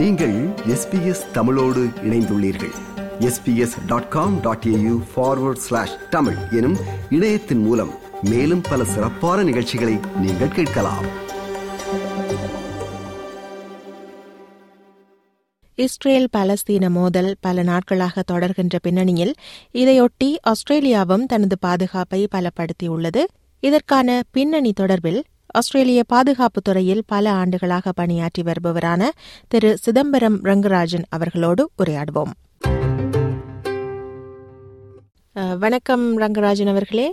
நீங்கள் எஸ்பிஎஸ் தமிழோடு இணைந்துள்ளீர்கள். SBS dot com dot AU forward slash Tamil எனும் இணையத்தின் மூலம் மேலும் பல சிறப்பான நிகழ்ச்சிகளை நீங்கள் கேட்கலாம். இஸ்ரேல் பாலஸ்தீன மோதல் பல நாட்களாக தொடர்கின்ற பின்னணியில் இதையொட்டி ஆஸ்திரேலியாவும் தனது பாதுகாப்பை பலப்படுத்தியுள்ளது. இதற்கான பின்னணி தொடர்பில் ஆஸ்திரேலிய பாதுகாப்புத் துறையில் பல ஆண்டுகளாக பணியாற்றி வருபவரான திரு சிதம்பரம் ரங்கராஜன் அவர்களோடு உரையாடுவோம். வணக்கம் ரங்கராஜன் அவர்களே.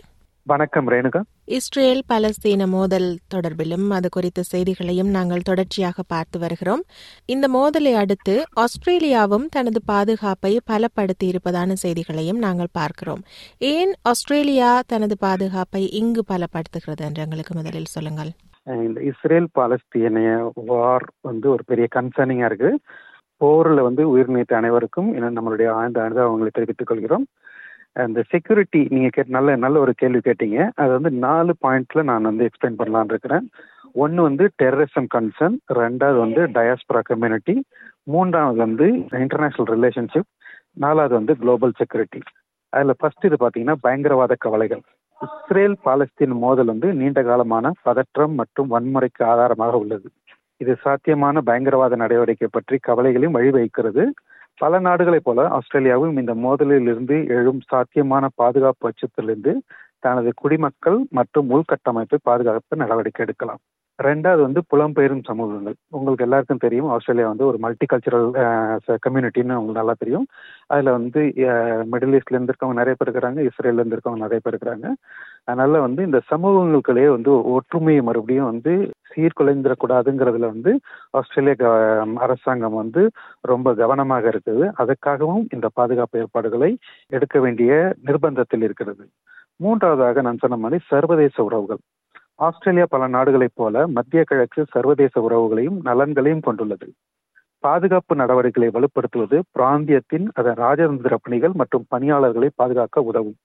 வணக்கம் ரேணுகா. இஸ்ரேல் பாலஸ்தீன மோதல் தொடர்பிலும் அது குறித்த செய்திகளையும் நாங்கள் தொடர்ச்சியாக பார்த்து வருகிறோம். இந்த மோதலை அடுத்து ஆஸ்திரேலியாவும் தனது பாதுகாப்பை பலப்படுத்தி இருப்பதான செய்திகளையும் நாங்கள் பார்க்கிறோம். ஏன் ஆஸ்திரேலியா தனது பாதுகாப்பை இங்கு பலப்படுத்துகிறது என்று எங்களுக்கு முதலில் சொல்லுங்கள். இந்த இஸ்ரேல் பாலஸ்தீனிய வார் வந்து ஒரு பெரிய கன்சர்னிங்கா இருக்கு போர்ல வந்து உயிர் நீத்த அனைவருக்கும் நம்மளுடைய ஆழ்ந்த அனுபவங்களை தெரிவித்துக் கொள்கிறோம். அந்த செக்யூரிட்டி நீங்க கேட்ட நல்ல நல்ல ஒரு கேள்வி கேட்டீங்க. அது வந்து நாலு பாயிண்ட்ல நான் வந்து எக்ஸ்பிளைன் பண்ணலாம்னு இருக்கிறேன். ஒன்று வந்து டெரரிசம் கன்சர்ன் ரெண்டாவது வந்து டயாஸ்பரா கம்யூனிட்டி மூன்றாவது வந்து இன்டர்நேஷனல் ரிலேஷன்ஷிப் நாலாவது வந்து குளோபல் செக்யூரிட்டி அதில் ஃபர்ஸ்ட் இது பார்த்தீங்கன்னா பயங்கரவாத கவலைகள். இஸ்ரேல் பாலஸ்தீன் மோதல் வந்து நீண்ட காலமான பதற்றம் மற்றும் வன்முறைக்கு ஆதாரமாக உள்ளது. இது சாத்தியமான பயங்கரவாத நடவடிக்கை பற்றி கவலைகளையும் வழிவகுக்கிறது. பல நாடுகளைப் போல ஆஸ்திரேலியாவும் இந்த மோதலில் இருந்து எழும் சாத்தியமான பாதுகாப்பு அச்சத்திலிருந்து தனது குடிமக்கள் மற்றும் உள்கட்டமைப்பை பாதுகாப்பு நடவடிக்கை எடுக்கலாம். ரெண்டாவது வந்து புலம்பெயரும் சமூகங்கள். உங்களுக்கு எல்லாருக்கும் தெரியும் ஆஸ்திரேலியா வந்து ஒரு மல்டி கல்ச்சரல் கம்யூனிட்டின்னு உங்களுக்கு நல்லா தெரியும். அதில் வந்து மிடில் ஈஸ்ட்ல இருந்து இருக்கவங்க நிறைய பேர் இருக்கிறாங்க இஸ்ரேல்ல இருந்து இருக்கவங்க நிறைய பேர் இருக்கிறாங்க. அதனால வந்து இந்த சமூகங்களுக்குள்ளேயே வந்து ஒற்றுமையை மறுபடியும் வந்து சீர்குலைந்துடக்கூடாதுங்கிறதுல வந்து ஆஸ்திரேலிய க- அரசாங்கம் வந்து ரொம்ப கவனமாக இருக்குது. அதுக்காகவும் இந்த பாதுகாப்பு ஏற்பாடுகளை எடுக்க வேண்டிய நிர்பந்தத்தில் இருக்கிறது. மூன்றாவதாக நான் சொன்ன மாதிரி சர்வதேச உறவுகள். ஆஸ்திரேலியா பல நாடுகளைப் போல மத்திய கிழக்கு சர்வதேச உறவுகளையும் நலன்களையும் கொண்டுள்ளது. பாதுகாப்பு நடவடிக்கைகளை வலுப்படுத்துவது பிராந்தியத்தின் அதன் ராஜதந்திர பணிகள் மற்றும் பணியாளர்களை பாதுகாக்க உதவும்.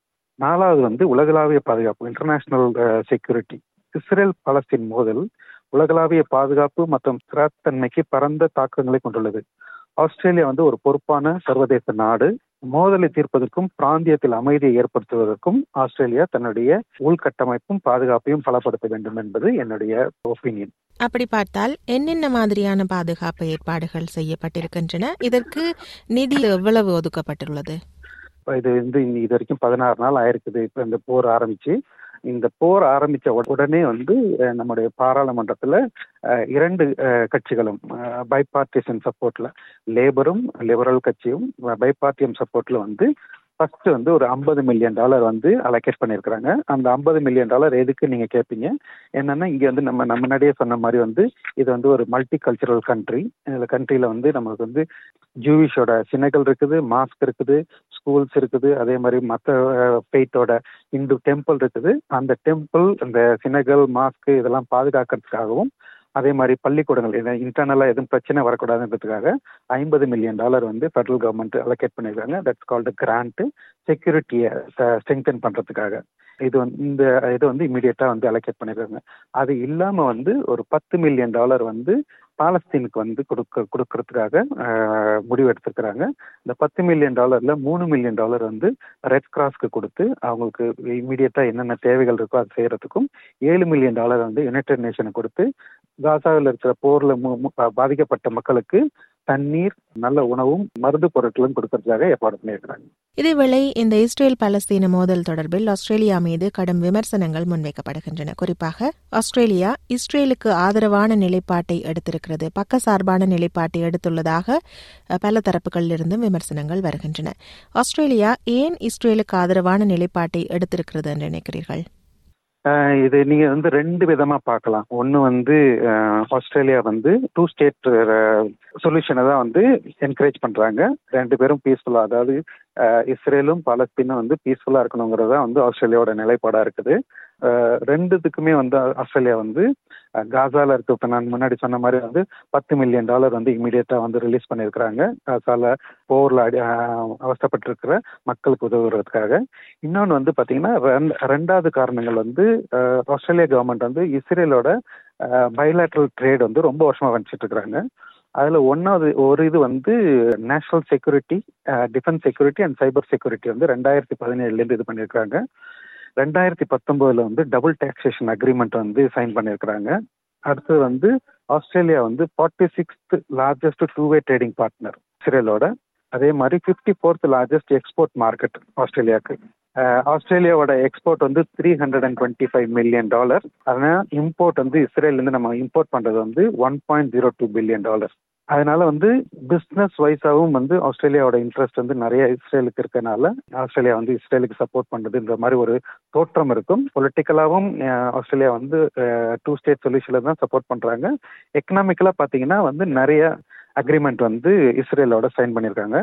நாலாவது வந்து உலகளாவிய பாதுகாப்பு இன்டர்நேஷனல் செக்யூரிட்டி இஸ்ரேல் பாலஸ்தீன் மோதல் உலகளாவிய பாதுகாப்பு மற்றும் ஸ்திரத்தன்மைக்கு பரந்த தாக்கங்களை கொண்டுள்ளது. ஆஸ்திரேலியா வந்து ஒரு பொறுப்பான சர்வதேச நாடு. மோதலை தீர்ப்பதற்கும் பிராந்தியத்தில் அமைதியை ஏற்படுத்துவதற்கும் ஆஸ்திரேலியா தன்னுடைய உள்கட்டமைப்பும் பாதுகாப்பையும் பலப்படுத்த வேண்டும் என்பது என்னுடைய ஒப்பீனியன் அப்படி பார்த்தால் என்னென்ன மாதிரியான பாதுகாப்பு ஏற்பாடுகள் செய்யப்பட்டிருக்கின்றன? இதற்கு நிதி எவ்வளவு ஒதுக்கப்பட்டுள்ளது? இது வந்து இது வரைக்கும் பதினாறு நாள் ஆயிருக்குது. இப்ப இந்த போர் ஆரம்பிச்சு இந்த போர் ஆரம்பிச்ச உடனே வந்து அஹ், நம்முடைய பாராளுமன்றத்துல அஹ், இரண்டு அஹ், கட்சிகளும் பைபார்ட்டிசன் சப்போர்ட்ல லேபரும் லிபரல் கட்சியும் பைபார்ட்டியம் சப்போர்ட்ல வந்து ஃபர்ஸ்ட் வந்து ஒரு ஐம்பது மில்லியன் டாலர் வந்து அலோகேட் பண்ணியிருக்கிறாங்க. அந்த ஐம்பது மில்லியன் டாலர் எதுக்கு நீங்க கேட்பீங்க என்னன்னா இங்க வந்து நம்ம நம்ம முன்னாடியே சொன்ன மாதிரி வந்து இது வந்து ஒரு மல்டி கல்ச்சரல் கண்ட்ரி இந்த கண்ட்ரியில வந்து நமக்கு வந்து ஜூவிஷோட சினைகள் இருக்குது மாஸ்க் இருக்குது ஸ்கூல்ஸ் இருக்குது. அதே மாதிரி மற்ற ஃபெய்த்தோட இந்து டெம்பிள் இருக்குது. அந்த டெம்பிள் அந்த சினைகள் மாஸ்க் இதெல்லாம் பாதுகாக்கிறதுக்காகவும் அதே மாதிரி பள்ளிக்கூடங்கள் இன்டர்னலாக எதுவும் பிரச்சனை வரக்கூடாதுன்றதுக்காக ஐம்பது மில்லியன் டாலர் வந்து ஃபெடரல் கவர்மெண்ட் அலோகேட் பண்ணியிருக்காங்க. தட்ஸ் கால்டு கிராண்ட் செக்யூரிட்டியை ஸ்ட்ரெங்தன் பண்ணுறதுக்காக இது வந்து இந்த இது வந்து இமீடியட்டாக வந்து அலோகேட் பண்ணியிருக்காங்க. அது இல்லாமல் வந்து ஒரு பத்து மில்லியன் டாலர் வந்து பாலஸ்தீனுக்கு வந்து கொடுக்க கொடுக்கறதுக்காக முடிவு எடுத்திருக்கிறாங்க. இந்த பத்து மில்லியன் டாலர்ல மூணு மில்லியன் டாலர் வந்து ரெட் கிராஸ்க்கு கொடுத்து அவங்களுக்கு இமீடியட்டா என்னென்ன தேவைகள் இருக்கோ அது செய்யறதுக்கும் ஏழு மில்லியன் டாலர் வந்து யுனைடெட் நேஷனுக்கு கொடுத்து காசாவில் இருக்கிற போர்ல பாதிக்கப்பட்ட மக்களுக்கு தண்ணீர் நல்ல உணவும் மருந்து பொருட்களும் கொடுக்கறதுக்காக ஏற்பாடு பண்ணியிருக்கிறாங்க. இதேவேளை இந்த இஸ்ரேல் பாலஸ்தீன மோதல் தொடர்பில் ஆஸ்திரேலியா மீது கடும் விமர்சனங்கள் முன்வைக்கப்படுகின்றன. குறிப்பாக ஆஸ்திரேலியா இஸ்ரேலுக்கு ஆதரவான நிலைப்பாட்டை எடுத்திருக்கிறது. பக்க சார்பான நிலைப்பாட்டை எடுத்துள்ளதாக பல தரப்புகளிலிருந்தும் விமர்சனங்கள் வருகின்றன. ஆஸ்திரேலியா ஏன் இஸ்ரேலுக்கு ஆதரவான நிலைப்பாட்டை எடுத்திருக்கிறது என்று நினைக்கிறீர்கள்? இது நீங்க வந்து ரெண்டு விதமா பார்க்கலாம். ஒன்னு வந்து ஆஸ்திரேலியா வந்து டூ ஸ்டேட் சொல்யூஷனை தான் வந்து என்கரேஜ் பண்றாங்க. ரெண்டு பேரும் பீஸ்ஃபுல்லா அதாவது இஸ்ரேலும் பாலஸ்தீனும் வந்து பீஸ்ஃபுல்லா இருக்கணுங்கிறது தான் வந்து ஆஸ்திரேலியாவோட நிலைப்பாடா இருக்குது. ரெண்டுத்துக்குமே வந்து ஆஸ்திரேலியா வந்து காசால இருக்க. இப்ப நான் முன்னாடி சொன்ன மாதிரி வந்து பத்து மில்லியன் டாலர் வந்து இமீடியட்டா வந்து ரிலீஸ் பண்ணியிருக்கிறாங்க. காசால போர்ல அடி ஆஹ் அவஸ்தைப்பட்டிருக்கிற மக்களுக்கு உதவுறதுக்காக. இன்னொன்று வந்து பாத்தீங்கன்னா ரெண்டு- ரெண்டாவது காரணங்கள் வந்து ஆஸ்திரேலியா கவர்மெண்ட் வந்து இஸ்ரேலோட பைலாட்ரல் ட்ரேட் வந்து ரொம்ப வருஷமா வந்துச்சிட்டு இருக்கிறாங்க அதுல ஒன்னாவது ஒரு இது வந்து national security defence security and cyber security வந்து ரெண்டாயிரத்தி பதினேழுல இருந்து இது பண்ணியிருக்காங்க ரெண்டாயிரத்தி பத்தொன்பதுல வந்து டபுள் டாக்ஸேஷன் அக்ரிமெண்ட் வந்து சைன் பண்ணியிருக்கிறாங்க அடுத்தது வந்து ஆஸ்திரேலியா வந்து forty sixth largest two way trading partner இஸ்ரேலோட. அதே மாதிரி fifty fourth largest export market ஆஸ்திரேலியாவுக்கு ஆஸ்திரேலியாவோட எக்ஸ்போர்ட் வந்து three hundred and twenty five million dollar அதனால் இம்போர்ட் வந்து இஸ்ரேல்லேருந்து நம்ம இம்போர்ட் பண்ணுறது வந்து one point zero two billion dollar அதனால வந்து பிஸ்னஸ் வைஸாகவும் வந்து ஆஸ்திரேலியாவோட இன்ட்ரெஸ்ட் வந்து நிறைய இஸ்ரேலுக்கு இருக்கனால ஆஸ்திரேலியா வந்து இஸ்ரேலுக்கு சப்போர்ட் பண்ணுதுன்ற மாதிரி ஒரு தோற்றம் இருக்கும். பொலிட்டிக்கலாகவும் ஆஸ்திரேலியா வந்து டூ ஸ்டேட் சொல்யூஷனில் தான் சப்போர்ட் பண்ணுறாங்க எக்கனாமிக்கலாக பார்த்தீங்கன்னா வந்து நிறைய அக்ரிமெண்ட் வந்து இஸ்ரேலோட சைன் பண்ணியிருக்காங்க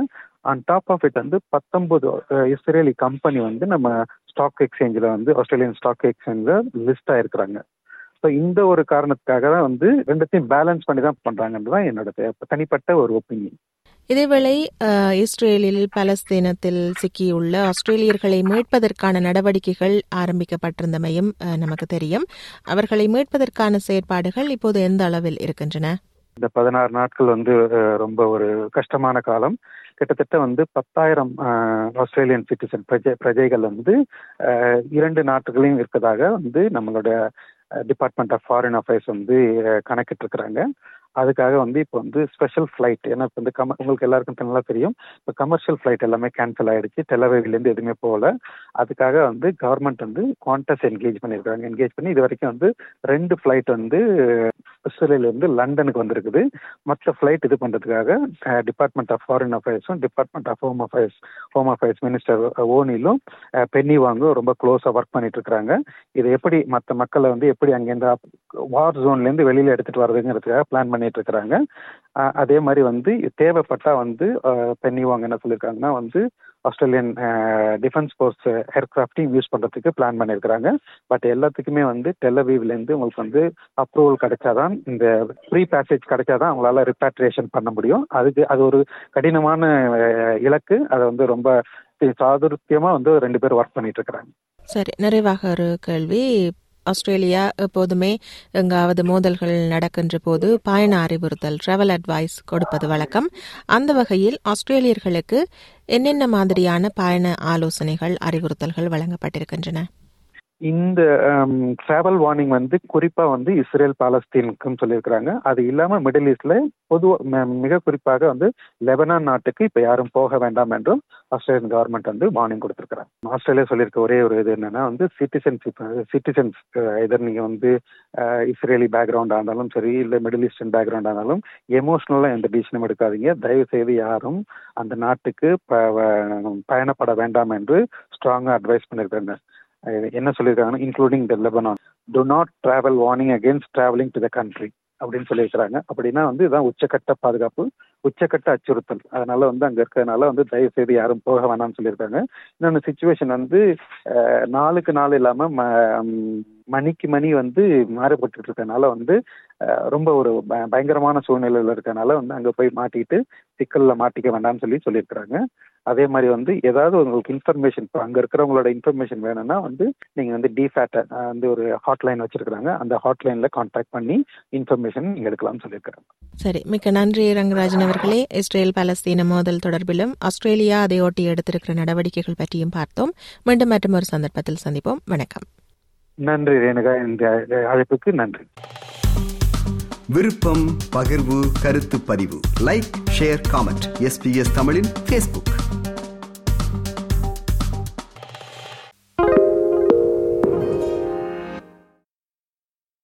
ஆன் டாப் ஆஃப் இட் வந்து பத்தொன்பது இஸ்ரேலி கம்பெனி வந்து நம்ம ஸ்டாக் எக்ஸ்சேஞ்சில் வந்து ஆஸ்திரேலியன் ஸ்டாக் எக்ஸ்சேஞ்சில் லிஸ்ட் ஆயிருக்கிறாங்க. ஸோ இந்த ஒரு காரணத்துக்காக தான் வந்து ரெண்டுத்தையும் பேலன்ஸ் பண்ணி தான் பண்ணுறாங்கன்றது தான் என்னோட தனிப்பட்ட ஒரு ஒப்பீனியன் இதேவேளை இஸ்ரேலில் பலஸ்தீனத்தில் சிக்கியுள்ள ஆஸ்திரேலியர்களை மீட்பதற்கான நடவடிக்கைகள் ஆரம்பிக்கப்பட்டிருந்தமையும் நமக்கு தெரியும். அவர்களை மீட்பதற்கான செயற்பாடுகள் இப்போது எந்த அளவில் இருக்கின்றன? இந்த பதினாறு நாட்கள் வந்து ரொம்ப ஒரு கஷ்டமான காலம். கிட்டத்தட்ட வந்து பத்தாயிரம் ஆஸ்திரேலியன் சிட்டிசன் பிரஜை பிரஜைகள் வந்து இரண்டு நாட்டுகளையும் இருக்கதாக வந்து நம்மளோட டிபார்ட்மெண்ட் ஆஃப் ஃபாரின் அஃபேர்ஸ் வந்து கணக்கிட்டு இருக்கிறாங்க அதுக்காக வந்து இப்போ வந்து ஸ்பெஷல் ஃப்ளைட் ஏன்னா இப்போ வந்து கம உங்களுக்கு எல்லாருக்கும் நல்லா தெரியும். இப்போ கமர்ஷியல் ஃப்ளைட் எல்லாமே கேன்சல் ஆகிடுச்சு டெலவேவிலேருந்து எதுவுமே போகல. அதுக்காக வந்து கவர்மெண்ட் வந்து குவான்டஸ் என்கேஜ் பண்ணியிருக்காங்க. என்கேஜ் பண்ணி இது வரைக்கும் வந்து ரெண்டு ஃப்ளைட் வந்து இஸ்ரேலேருந்து லண்டனுக்கு வந்திருக்குது. மற்ற ஃப்ளைட் இது பண்ணுறதுக்காக department of foreign அஃபேர்ஸும் department of home affairs home affairs minister ஓனிலும் Penny வாங்கும் ரொம்ப க்ளோஸாக ஒர்க் பண்ணிட்டு இருக்காங்க இது எப்படி மற்ற மக்களை வந்து எப்படி அங்கேருந்து வார் ஜோன்லேருந்து வெளியில் எடுத்துகிட்டு வர்றதுங்கிறதுக்காக பிளான் பண்ணிட்டு இருக்கிறாங்க அதே மாதிரி வந்து தேவைப்பட்டா வந்து பென்னி வாங்க என்ன சொல்லியிருக்காங்கன்னா வந்து ஆஸ்திரேலியன் டிஃபென்ஸ் ஃபோர்ஸ் ஏர்கிராஃப்டையும் யூஸ் பண்ணுறதுக்கு பிளான் பண்ணியிருக்கிறாங்க பட் எல்லாத்துக்குமே வந்து டெலவீவ்லேருந்து உங்களுக்கு வந்து அப்ரூவல் கிடைச்சாதான் இந்த ப்ரீ பேசேஜ் கிடைச்சாதான் அவங்களால ரிப்பேட்ரியேஷன் பண்ண முடியும். அதுக்கு அது ஒரு கடினமான இலக்கு. அதை வந்து ரொம்ப சாதுர்த்தியமாக வந்து ரெண்டு பேர் ஒர்க் பண்ணிட்டு இருக்கிறாங்க சரி நிறைவாக ஒரு கேள்வி. ஆஸ்திரேலியா எப்போதுமே எங்காவது மோதல்கள் நடக்கின்ற போது பயண அறிவுறுத்தல் டிராவல் அட்வைஸ் கொடுப்பது வழக்கம். அந்த வகையில் ஆஸ்திரேலியர்களுக்கு என்னென்ன மாதிரியான பயண ஆலோசனைகள் அறிவுறுத்தல்கள் வழங்கப்பட்டிருக்கின்றன? இந்த um, டிராவல் வார்னிங் வந்து குறிப்பா வந்து இஸ்ரேல் பாலஸ்தீனுக்குன்னு சொல்லியிருக்கிறாங்க. அது இல்லாம மிடில் ஈஸ்ட்ல பொதுவாக மிக குறிப்பாக வந்து லெபனான் நாட்டுக்கு இப்ப யாரும் போக வேண்டாம் என்றும் ஆஸ்திரேலியன் கவர்மெண்ட் வந்து வார்னிங் கொடுத்திருக்கிறாங்க. ஆஸ்திரேலியா சொல்லியிருக்க ஒரே ஒரு இது என்னன்னா வந்து சிட்டிசன்ஷிப் சிட்டிசன்ஸ் இதர் நீங்க வந்து இஸ்ரேலி பேக்ரவுண்ட் ஆனாலும் சரி இல்ல மிடில் ஈஸ்டர்ன் பேக்ரவுண்ட் ஆனாலும் எமோஷனலா எந்த டிசிஷனும் எடுக்காதீங்க. தயவு செய்து யாரும் அந்த நாட்டுக்கு பயணப்பட வேண்டாம் என்று ஸ்ட்ராங்கா அட்வைஸ் பண்ணிருக்காங்க என்ன சொல்லியிருக்காங்கன்னா including the Lebanon do not travel warning against travelling to the country அப்படின்னு சொல்லியிருக்கிறாங்க. அப்படின்னா வந்து இதுதான் உச்சக்கட்ட பாதுகாப்பு உச்சக்கட்ட அச்சுறுத்தல். அதனால வந்து அங்க இருக்கிறதுனால வந்து தயவு செய்து யாரும் போக வேணாம்னு சொல்லியிருக்காங்க. இன்னொன்று சுச்சுவேஷன் வந்து நாளுக்கு நாள் இல்லாம மணிக்கு மணி வந்து மாறுபட்டு இருக்கனால வந்து ரொம்ப ஒரு பயங்கரமான சூழ்நிலையில் இருக்கனால வந்து அங்கே போய் மாட்டிட்டு சிக்கலில் மாட்டிக்க வேண்டாம்னு சொல்லி சொல்லியிருக்கிறாங்க. அதே மாதிரி வந்து ஏதாவது உங்களுக்கு இன்ஃபர்மேஷன் இப்போ அங்கே இருக்கிறவங்களோட இன்ஃபர்மேஷன் வேணும்னா வந்து நீங்கள் வந்து டிஃபேட்டை வந்து ஒரு ஹாட்லைன் வச்சிருக்கிறாங்க. அந்த ஹாட்லைனில் கான்டாக்ட் பண்ணி இன்ஃபர்மேஷன் நீங்கள் எடுக்கலாம்னு சொல்லியிருக்கிறாங்க. சரி மிக்க நன்றி ரங்கராஜன் அவர்களே. இஸ்ரேல் பாலஸ்தீன மோதல் தொடர்பிலும் ஆஸ்திரேலியா அதையொட்டி எடுத்திருக்கிற நடவடிக்கைகள் பற்றியும் பார்த்தோம். மீண்டும் மற்றும் ஒரு சந்தர்ப்பத்தில் சந்திப்போம். வணக்கம். நன்றி ரேணுகா இந்த அழைப்புக்கு நன்றி. விருப்பம் பகிர்வு கருத்து பதிவு. லைக் ஷேர் காமெண்ட் எஸ்பிஎஸ் தமிழின் பேஸ்புக்